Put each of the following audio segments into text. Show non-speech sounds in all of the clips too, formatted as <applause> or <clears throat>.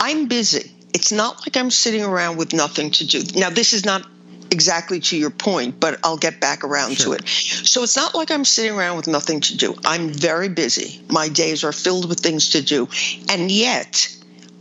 I'm busy. It's not like I'm sitting around with nothing to do. Now, this is not exactly to your point, but I'll get back around Sure. to it. So it's not like I'm sitting around with nothing to do. I'm very busy. My days are filled with things to do. And yet,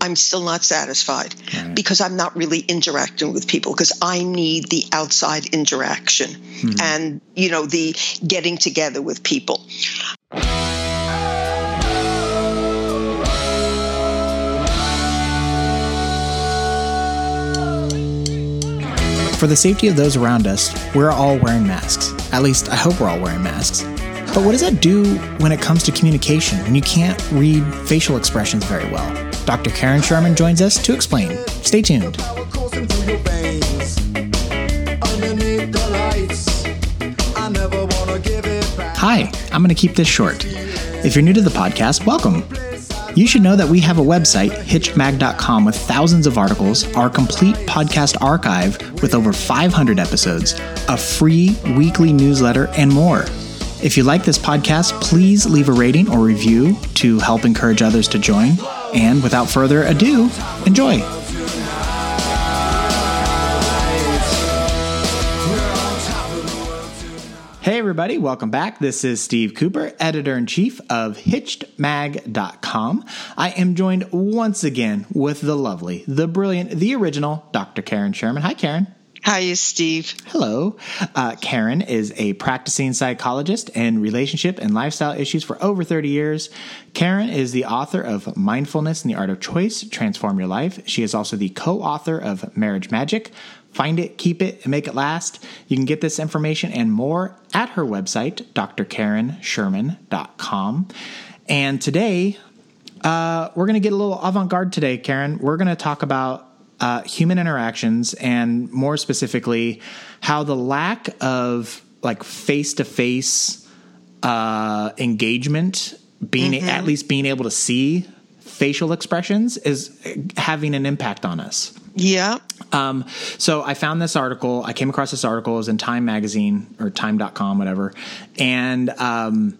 I'm still not satisfied Right. because I'm not really interacting with people because I need the outside interaction hmm. and, you know, the getting together with people. For the safety of those around us, we're all wearing masks. At least, I hope we're all wearing masks. But what does that do when it comes to communication when you can't read facial expressions very well? Dr. Karen Sherman joins us to explain. Stay tuned. Hi, I'm going to keep this short. If you're new to the podcast, welcome. You should know that we have a website, hitchedmag.com, with thousands of articles, our complete podcast archive with over 500 episodes, a free weekly newsletter, and more. If you like this podcast, please leave a rating or review to help encourage others to join. And without further ado, enjoy. Everybody, welcome back. This is Steve Cooper, editor in chief of HitchedMag.com. I am joined once again with the lovely, the brilliant, the original Dr. Karen Sherman. Hi, Karen. Hiya, Steve. Hello. Uh, Karen is a practicing psychologist in relationship and lifestyle issues for over 30 years. Karen is the author of Mindfulness and the Art of Choice Transform Your Life. She is also the co author of Marriage Magic. Find it, keep it, and make it last. You can get this information and more at her website, drkarensherman.com. And today, uh, we're going to get a little avant garde today, Karen. We're going to talk about uh, human interactions and more specifically, how the lack of like face to face engagement, being at least being able to see facial expressions, is having an impact on us. Yeah. Um, so I found this article. I came across this article. It was in Time Magazine or Time.com, whatever. And um,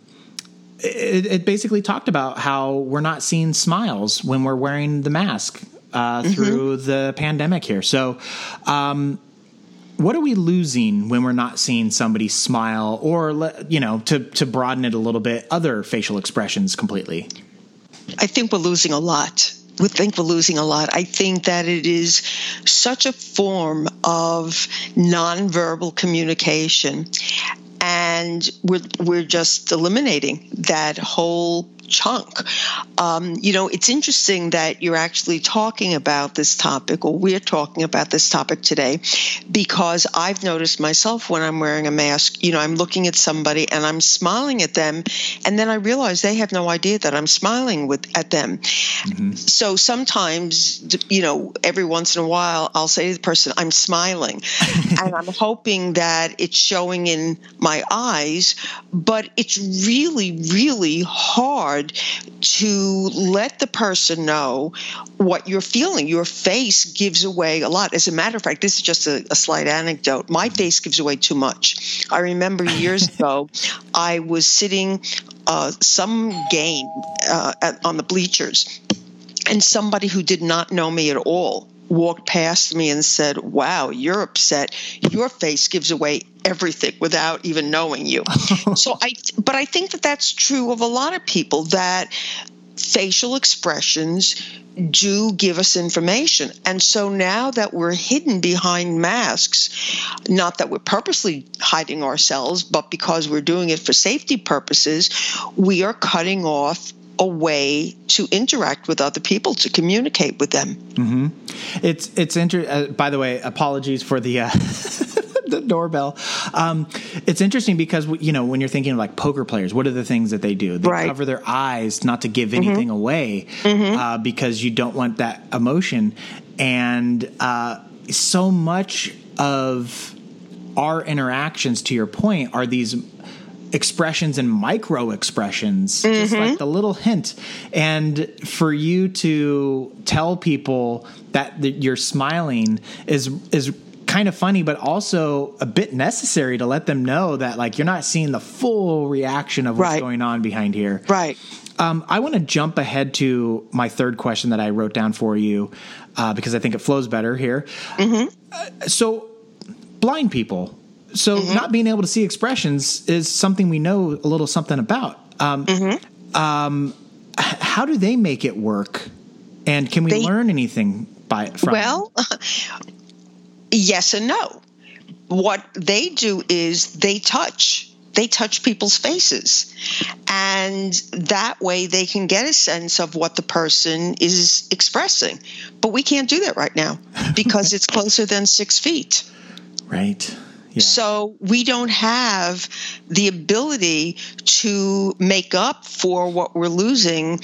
it, it basically talked about how we're not seeing smiles when we're wearing the mask uh, through the pandemic here. So, um, what are we losing when we're not seeing somebody smile or, you know, to, to broaden it a little bit, other facial expressions completely? I think we're losing a lot. We think we're losing a lot. I think that it is such a form of nonverbal communication, and we're we're just eliminating that whole chunk. Um, you know, it's interesting that you're actually talking about this topic, or we're talking about this topic today, because I've noticed myself when I'm wearing a mask, you know, I'm looking at somebody and I'm smiling at them, and then I realize they have no idea that I'm smiling with at them. So sometimes, you know, every once in a while, I'll say to the person, I'm smiling, <laughs> and I'm hoping that it's showing in my eyes, but it's really, really hard to let the person know what you're feeling. Your face gives away a lot. As a matter of fact, this is just a, a slight anecdote. My face gives away too much. I remember years <laughs> ago, I was sitting uh, some game uh, at, on the bleachers, and somebody who did not know me at all walked past me and said, Wow, you're upset. Your face gives away everything without even knowing you. <laughs> so I, but I think that that's true of a lot of people that facial expressions do give us information. And so now that we're hidden behind masks, not that we're purposely hiding ourselves, but because we're doing it for safety purposes, we are cutting off a way to interact with other people, to communicate with them. It's it's inter- uh, by the way, apologies for the uh, <laughs> the doorbell. Um, it's interesting because you know when you're thinking of like poker players, what are the things that they do? They Right. cover their eyes not to give anything away uh, because you don't want that emotion, and uh, so much of our interactions, to your point, are these expressions and micro expressions, just like the little hint. And for you to tell people that, that you're smiling is is kind of funny, but also a bit necessary to let them know that like you're not seeing the full reaction of what's Right. going on behind here. Right. um, I want to jump ahead to my third question that I wrote down for you uh, because I think it flows better here. Mm-hmm. Uh, so, blind people. So, mm-hmm. not being able to see expressions is something we know a little something about. Um, mm-hmm. um, how do they make it work? And can we they, learn anything by it from Well, <laughs> yes and no. What they do is they touch they touch people's faces. And that way they can get a sense of what the person is expressing. But we can't do that right now because <laughs> it's closer than six feet. Right. Yeah. So we don't have the ability to make up for what we're losing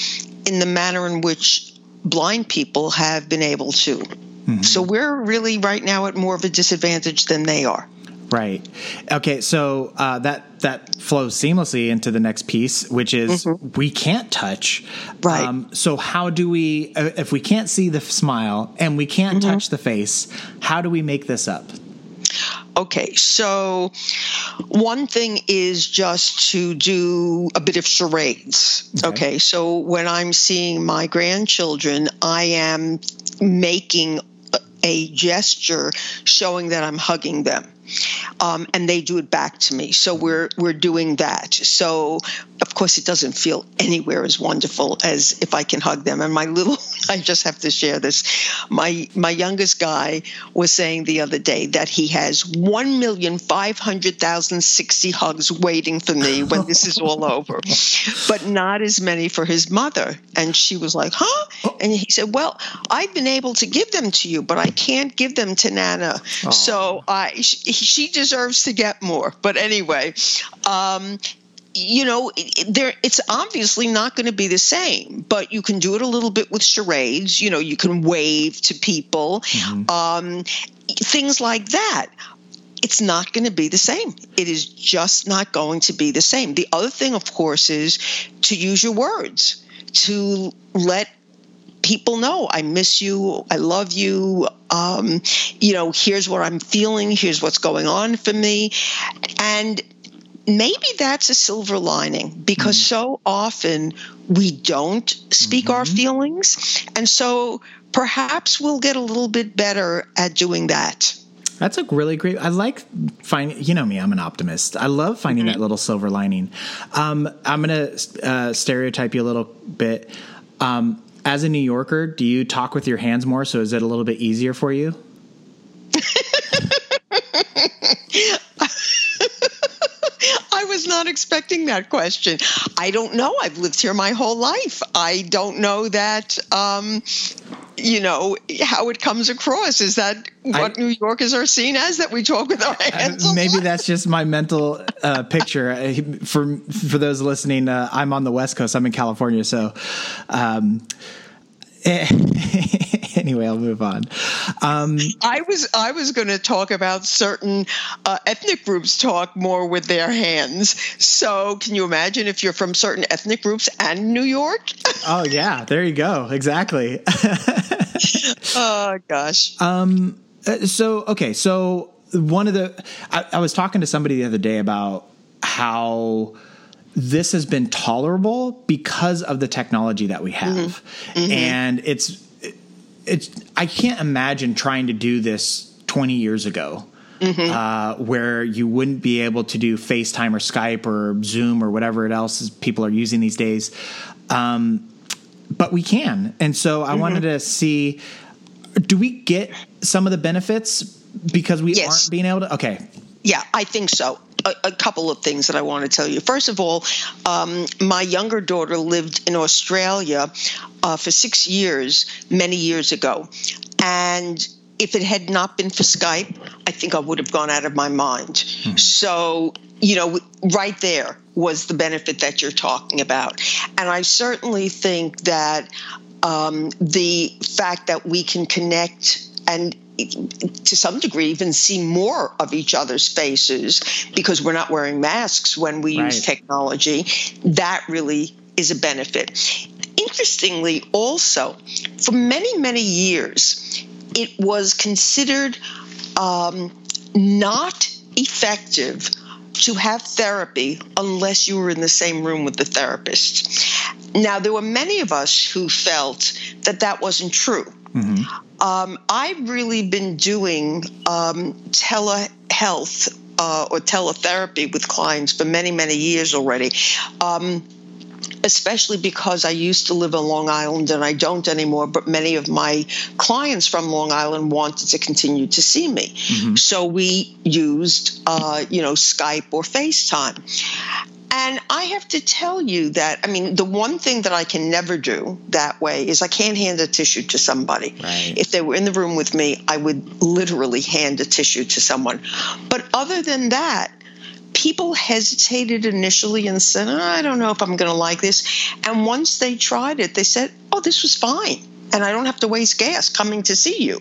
in the manner in which blind people have been able to. Mm-hmm. So we're really right now at more of a disadvantage than they are. Right. Okay. So uh, that that flows seamlessly into the next piece, which is mm-hmm. we can't touch. Right. Um, so how do we, uh, if we can't see the smile and we can't mm-hmm. touch the face, how do we make this up? Okay, so one thing is just to do a bit of charades. Okay. okay, so when I'm seeing my grandchildren, I am making a gesture showing that I'm hugging them um, and they do it back to me. So we're we're doing that. So of course it doesn't feel anywhere as wonderful as if I can hug them. And my little, <laughs> I just have to share this. My my youngest guy was saying the other day that he has one million five hundred thousand sixty hugs waiting for me when this is all over, <laughs> but not as many for his mother. And she was like, "Huh?" And he said, "Well, I've been able to give them to you, but I can't give them to Nana. So I." she deserves to get more. But anyway, um, you know, there it's obviously not going to be the same, but you can do it a little bit with charades. You know, you can wave to people, mm-hmm. um, things like that. It's not going to be the same. It is just not going to be the same. The other thing, of course, is to use your words to let people know I miss you, I love you. Um, you know, here's what I'm feeling, here's what's going on for me. And maybe that's a silver lining because mm so often we don't speak mm-hmm. our feelings. And so perhaps we'll get a little bit better at doing that. That's a really great. I like finding. You know me, I'm an optimist. I love finding mm-hmm. that little silver lining. Um, I'm gonna uh, stereotype you a little bit. Um, as a New Yorker, do you talk with your hands more? So is it a little bit easier for you? <laughs> Was not expecting that question. I don't know. I've lived here my whole life. I don't know that, um, you know, how it comes across. Is that what I, New Yorkers are seen as? That we talk with our hands? Uh, maybe that's just my mental uh, picture. For for those listening, uh, I'm on the West Coast. I'm in California, so. Um, <laughs> anyway, I'll move on. Um, I was I was going to talk about certain uh, ethnic groups talk more with their hands. So, can you imagine if you're from certain ethnic groups and New York? <laughs> oh yeah, there you go. Exactly. <laughs> oh gosh. Um. Uh, so okay. So one of the I, I was talking to somebody the other day about how this has been tolerable because of the technology that we have. Mm-hmm. Mm-hmm. And it's it's I can't imagine trying to do this 20 years ago. Mm-hmm. Uh, where you wouldn't be able to do FaceTime or Skype or Zoom or whatever it else people are using these days. Um, but we can. And so I wanted mm-hmm. to see do we get some of the benefits because we yes. aren't being able to? Okay. Yeah, I think so a, a, couple of things that I want to tell you. First of all, um, my younger daughter lived in Australia uh, for six years, many years ago. And if it had not been for Skype, I think I would have gone out of my mind. Hmm. So, you know, right there was the benefit that you're talking about. And I certainly think that um, the fact that we can connect and to some degree even see more of each other's faces because we're not wearing masks when we right. use technology that really is a benefit interestingly also for many many years it was considered um, not effective to have therapy unless you were in the same room with the therapist. Now, there were many of us who felt that that wasn't true. Um, I've really been doing um, telehealth uh, or teletherapy with clients for many, many years already. Um, especially because I used to live on Long Island and I don't anymore, but many of my clients from Long Island wanted to continue to see me. So we used, uh, you know, Skype or FaceTime. And I have to tell you that, I mean, the one thing that I can never do that way is I can't hand a tissue to somebody. Right. If they were in the room with me, I would literally hand a tissue to someone. But other than that, people hesitated initially and said, "Oh, I don't know if I'm going to like this. And once they tried it, they said, oh, this was fine. And I don't have to waste gas coming to see you.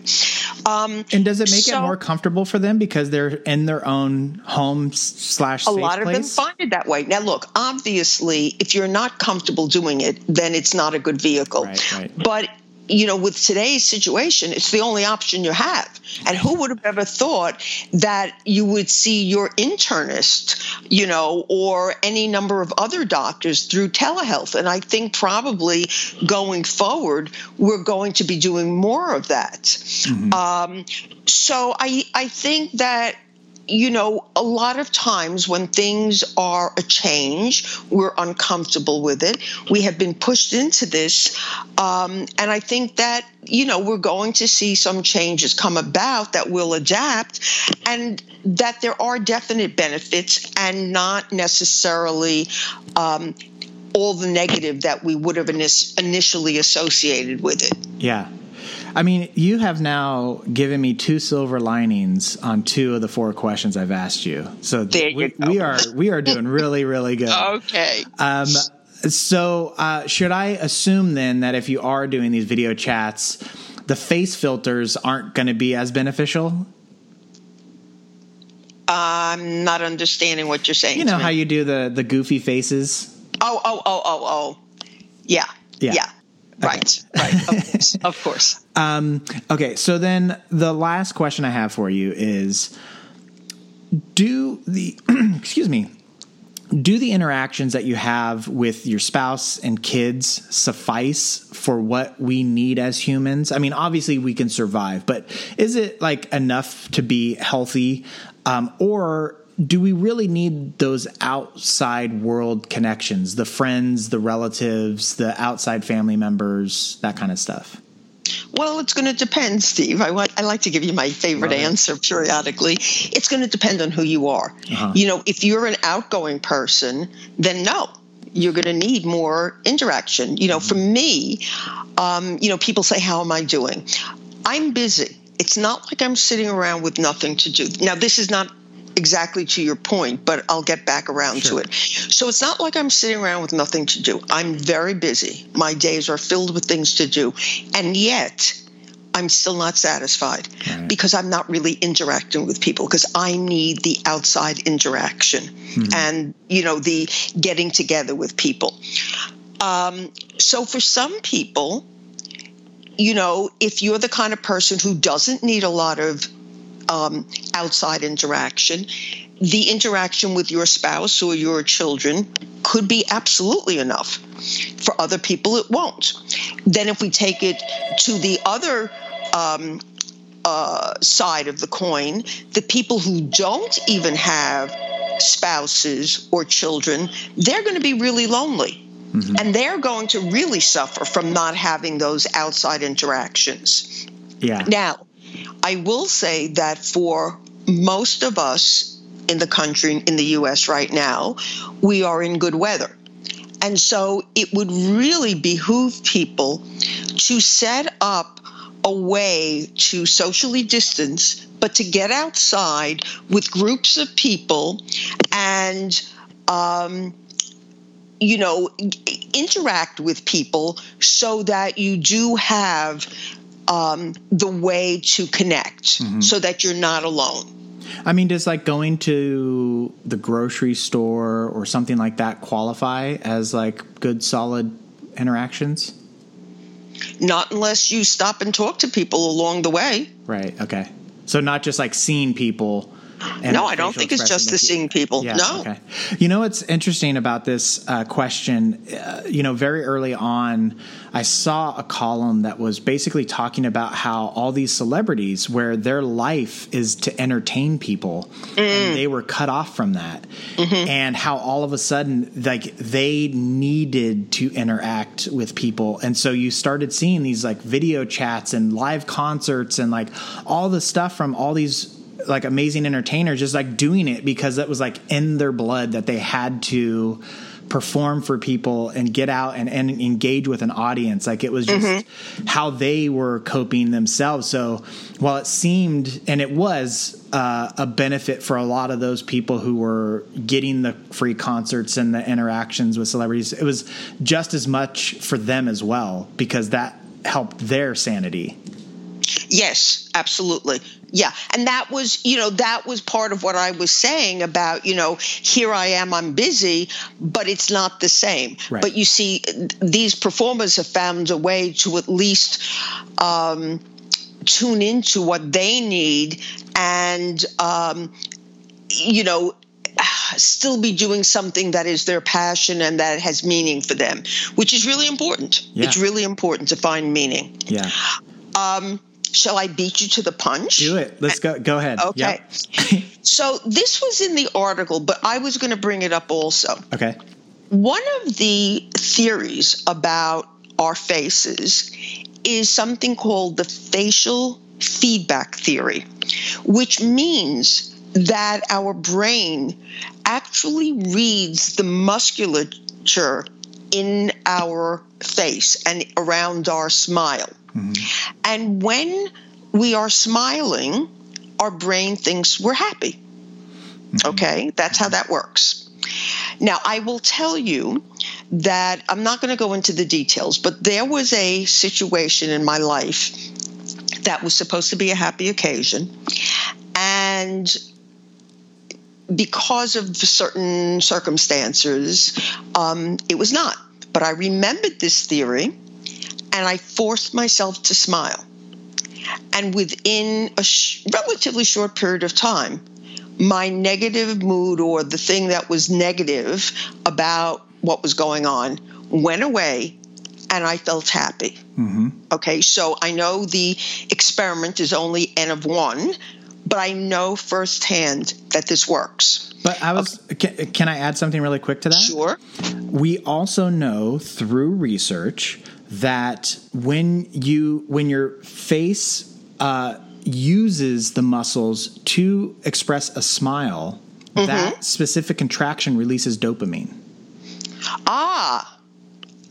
Um, And does it make it more comfortable for them because they're in their own home slash a lot of them place? find it that way. Now, look, obviously, if you're not comfortable doing it, then it's not a good vehicle. Right, right. But you know, with today's situation, it's the only option you have. And who would have ever thought that you would see your internist, you know, or any number of other doctors through telehealth? And I think probably going forward, we're going to be doing more of that. Um, so I, I think that you know, a lot of times when things are a change, we're uncomfortable with it. We have been pushed into this. Um, and I think that, you know, we're going to see some changes come about that will adapt and that there are definite benefits and not necessarily. Um, all the negative that we would have initially associated with it. Yeah. I mean, you have now given me two silver linings on two of the four questions I've asked you. So you we, we are we are doing really really good. <laughs> Okay. Um, so uh, should I assume then that if you are doing these video chats, the face filters aren't going to be as beneficial? I'm not understanding what you're saying. You know how you do the the goofy faces. Oh, oh, oh, oh, oh. Yeah. Yeah. Yeah. Right. Right. Of course. <laughs> Of course. Um, okay, so then the last question I have for you is do the <clears throat> excuse me do the interactions that you have with your spouse and kids suffice for what we need as humans? I mean, obviously we can survive, but is it like enough to be healthy? Um, or do we really need those outside world connections, the friends, the relatives, the outside family members, that kind of stuff? Well, it's going to depend, Steve. I, want, I like to give you my favorite it. answer periodically. It's going to depend on who you are. Uh-huh. You know, if you're an outgoing person, then no, you're going to need more interaction. You know, for me, um, you know, people say, How am I doing? I'm busy. It's not like I'm sitting around with nothing to do. Now, this is not exactly to your point, but I'll get back around Sure. to it. So it's not like I'm sitting around with nothing to do. I'm very busy. My days are filled with things to do. And yet, I'm still not satisfied Right. because I'm not really interacting with people because I need the outside interaction and, you know, the getting together with people. Um, so for some people, you know, if you're the kind of person who doesn't need a lot of um, outside interaction, the interaction with your spouse or your children could be absolutely enough. For other people, it won't. Then, if we take it to the other um, uh, side of the coin, the people who don't even have spouses or children, they're going to be really lonely. And they're going to really suffer from not having those outside interactions. Yeah. Now, I will say that for most of us in the country, in the US right now, we are in good weather. And so it would really behoove people to set up a way to socially distance, but to get outside with groups of people and, um, you know, interact with people so that you do have um, the way to connect so that you're not alone. I mean, does like going to the grocery store or something like that qualify as like good, solid interactions? Not unless you stop and talk to people along the way. Right. Okay. So not just like seeing people. No, I don't think it's just the seeing people. Yeah, no. Okay. You know what's interesting about this uh, question? Uh, you know, very early on, I saw a column that was basically talking about how all these celebrities, where their life is to entertain people, Mm. and they were cut off from that, Mm-hmm. and how all of a sudden, like they needed to interact with people, and so you started seeing these like video chats and live concerts and like all the stuff from all these like amazing entertainers just like doing it because it was like in their blood that they had to perform for people and get out and, and engage with an audience. Like it was just how they were coping themselves. So while it seemed and it was uh, a benefit for a lot of those people who were getting the free concerts and the interactions with celebrities it was just as much for them as well because that helped their sanity Yes, absolutely. Yeah. And that was, you know, that was part of what I was saying about, you know, here I am, I'm busy, but it's not the same. Right. But you see, these performers have found a way to at least um, tune into what they need and, um, you know, still be doing something that is their passion and that has meaning for them, which is really important. Yeah. It's really important to find meaning. yeah Um, shall I beat you to the punch? do it let's go go ahead Okay. Yep. So this was in the article, but I was going to bring it up also. okay One of the theories about our faces is something called the facial feedback theory, which means that our brain actually reads the musculature in our face and around our smile. And when we are smiling, our brain thinks we're happy. Okay, that's how that works. Now, I will tell you that I'm not going to go into the details, but there was a situation in my life that was supposed to be a happy occasion. And because of certain circumstances, um, it was not. But I remembered this theory and I forced myself to smile. And within a sh- relatively short period of time, my negative mood or the thing that was negative about what was going on went away and I felt happy. Mm-hmm. Okay, so I know the experiment is only N of one, but I know firsthand that this works. But I was, can, can I add something really quick to that? Sure. We also know through research that when you when your face uh, uses the muscles to express a smile, Mm-hmm. that specific contraction releases dopamine. Ah,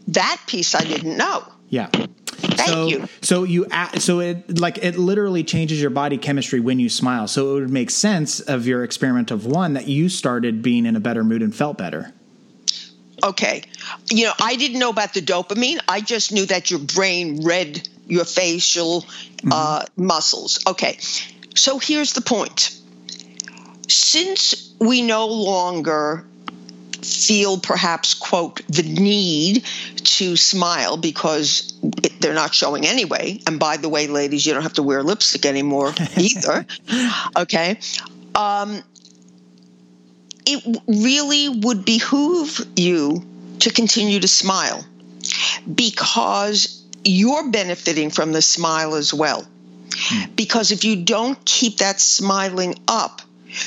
that piece I didn't know. Yeah. Thank so, you. So you so it like it literally changes your body chemistry when you smile. So it would make sense of your experiment of one that you started being in a better mood and felt better. Okay. You know, I didn't know about the dopamine. I just knew that your brain read your facial uh, muscles. Okay. So here's the point. Since we no longer feel perhaps quote the need to smile because it, they're not showing anyway and by the way ladies you don't have to wear lipstick anymore <laughs> either okay um, it really would behoove you to continue to smile because you're benefiting from the smile as well. Hmm. Because if you don't keep that smiling up,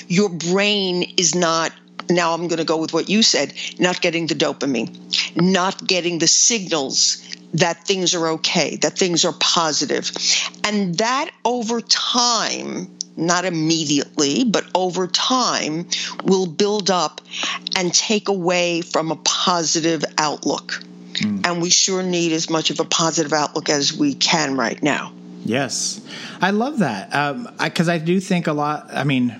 your brain is not, now I'm going to go with what you said, not getting the dopamine, not getting the signals that things are okay, that things are positive. And that over time, not immediately, but over time, will build up and take away from a positive outlook. Hmm. And we sure need as much of a positive outlook as we can right now. Yes, I love that um, because I, do think a lot. I mean,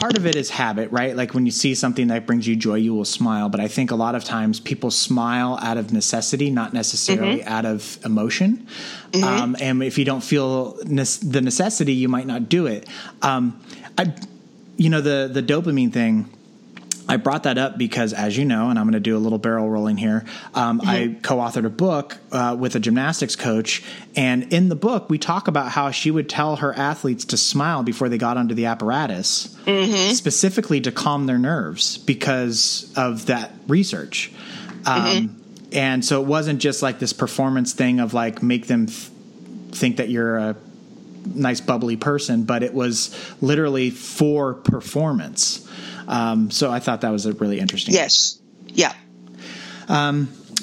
part of it is habit, right? Like when you see something that brings you joy, you will smile. But I think a lot of times people smile out of necessity, not necessarily out of emotion. Um, and if you don't feel ne- the necessity, you might not do it. Um, I, you know, the the dopamine thing. I brought that up because, as you know, and I'm going to do a little barrel rolling here, um, I co authored a book uh, with a gymnastics coach. And in the book, we talk about how she would tell her athletes to smile before they got onto the apparatus, specifically to calm their nerves because of that research. Um, And so it wasn't just like this performance thing of like make them th- think that you're a nice bubbly person, but it was literally for performance. Um, so I thought that was a really interesting. Yes. Yeah.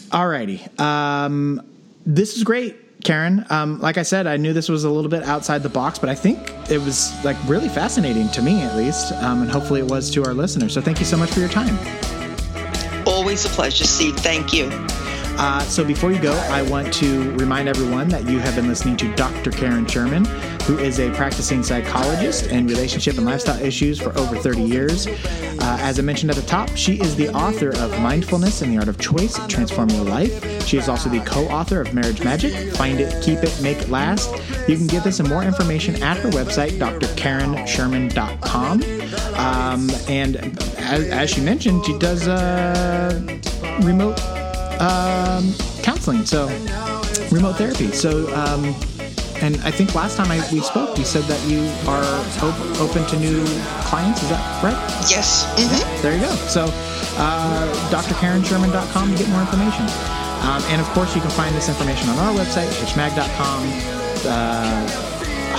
Alrighty. Um, this is great, Karen. Um, like I said, I knew this was a little bit outside the box, but I think it was like really fascinating to me, at least, um, and hopefully it was to our listeners. So thank you so much for your time. Always a pleasure, Steve. Thank you. Uh, so before you go, I want to remind everyone that you have been listening to Dr. Karen Sherman, who is a practicing psychologist in relationship and lifestyle issues for over 30 years. Uh, as I mentioned at the top, she is the author of Mindfulness and the Art of Choice, Transform Your Life. She is also the co-author of Marriage Magic, Find It, Keep It, Make It Last. You can get this and more information at her website, drkarensherman.com. Um, and as, as she mentioned, she does uh, remote um, counseling, so remote therapy. So, um, and I think last time I, we spoke, you said that you are op- open to new clients. Is that right? Yes. hmm There you go. So, uh, drkarensherman.com to get more information. Um, and of course, you can find this information on our website, hitchedmag.com. Uh,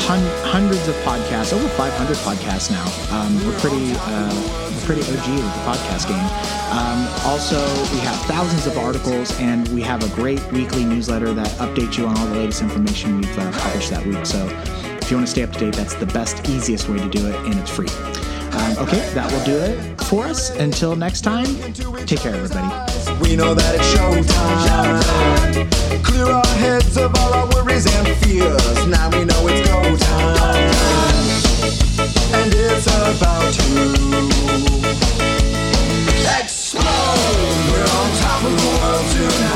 hun- hundreds of podcasts, over 500 podcasts now. Um, we're pretty, uh, we're pretty OG with the podcast game. Um, also, we have thousands of articles, and we have a great weekly newsletter that updates you on all the latest information we've uh, published that week. So, if you want to stay up to date, that's the best, easiest way to do it, and it's free. Um, okay, that will do it for us. Until next time, take care, everybody. We know that it's showtime. Clear our heads of all our worries and fears. Now we know it's go time. And it's about to explode. We're on top of the world tonight.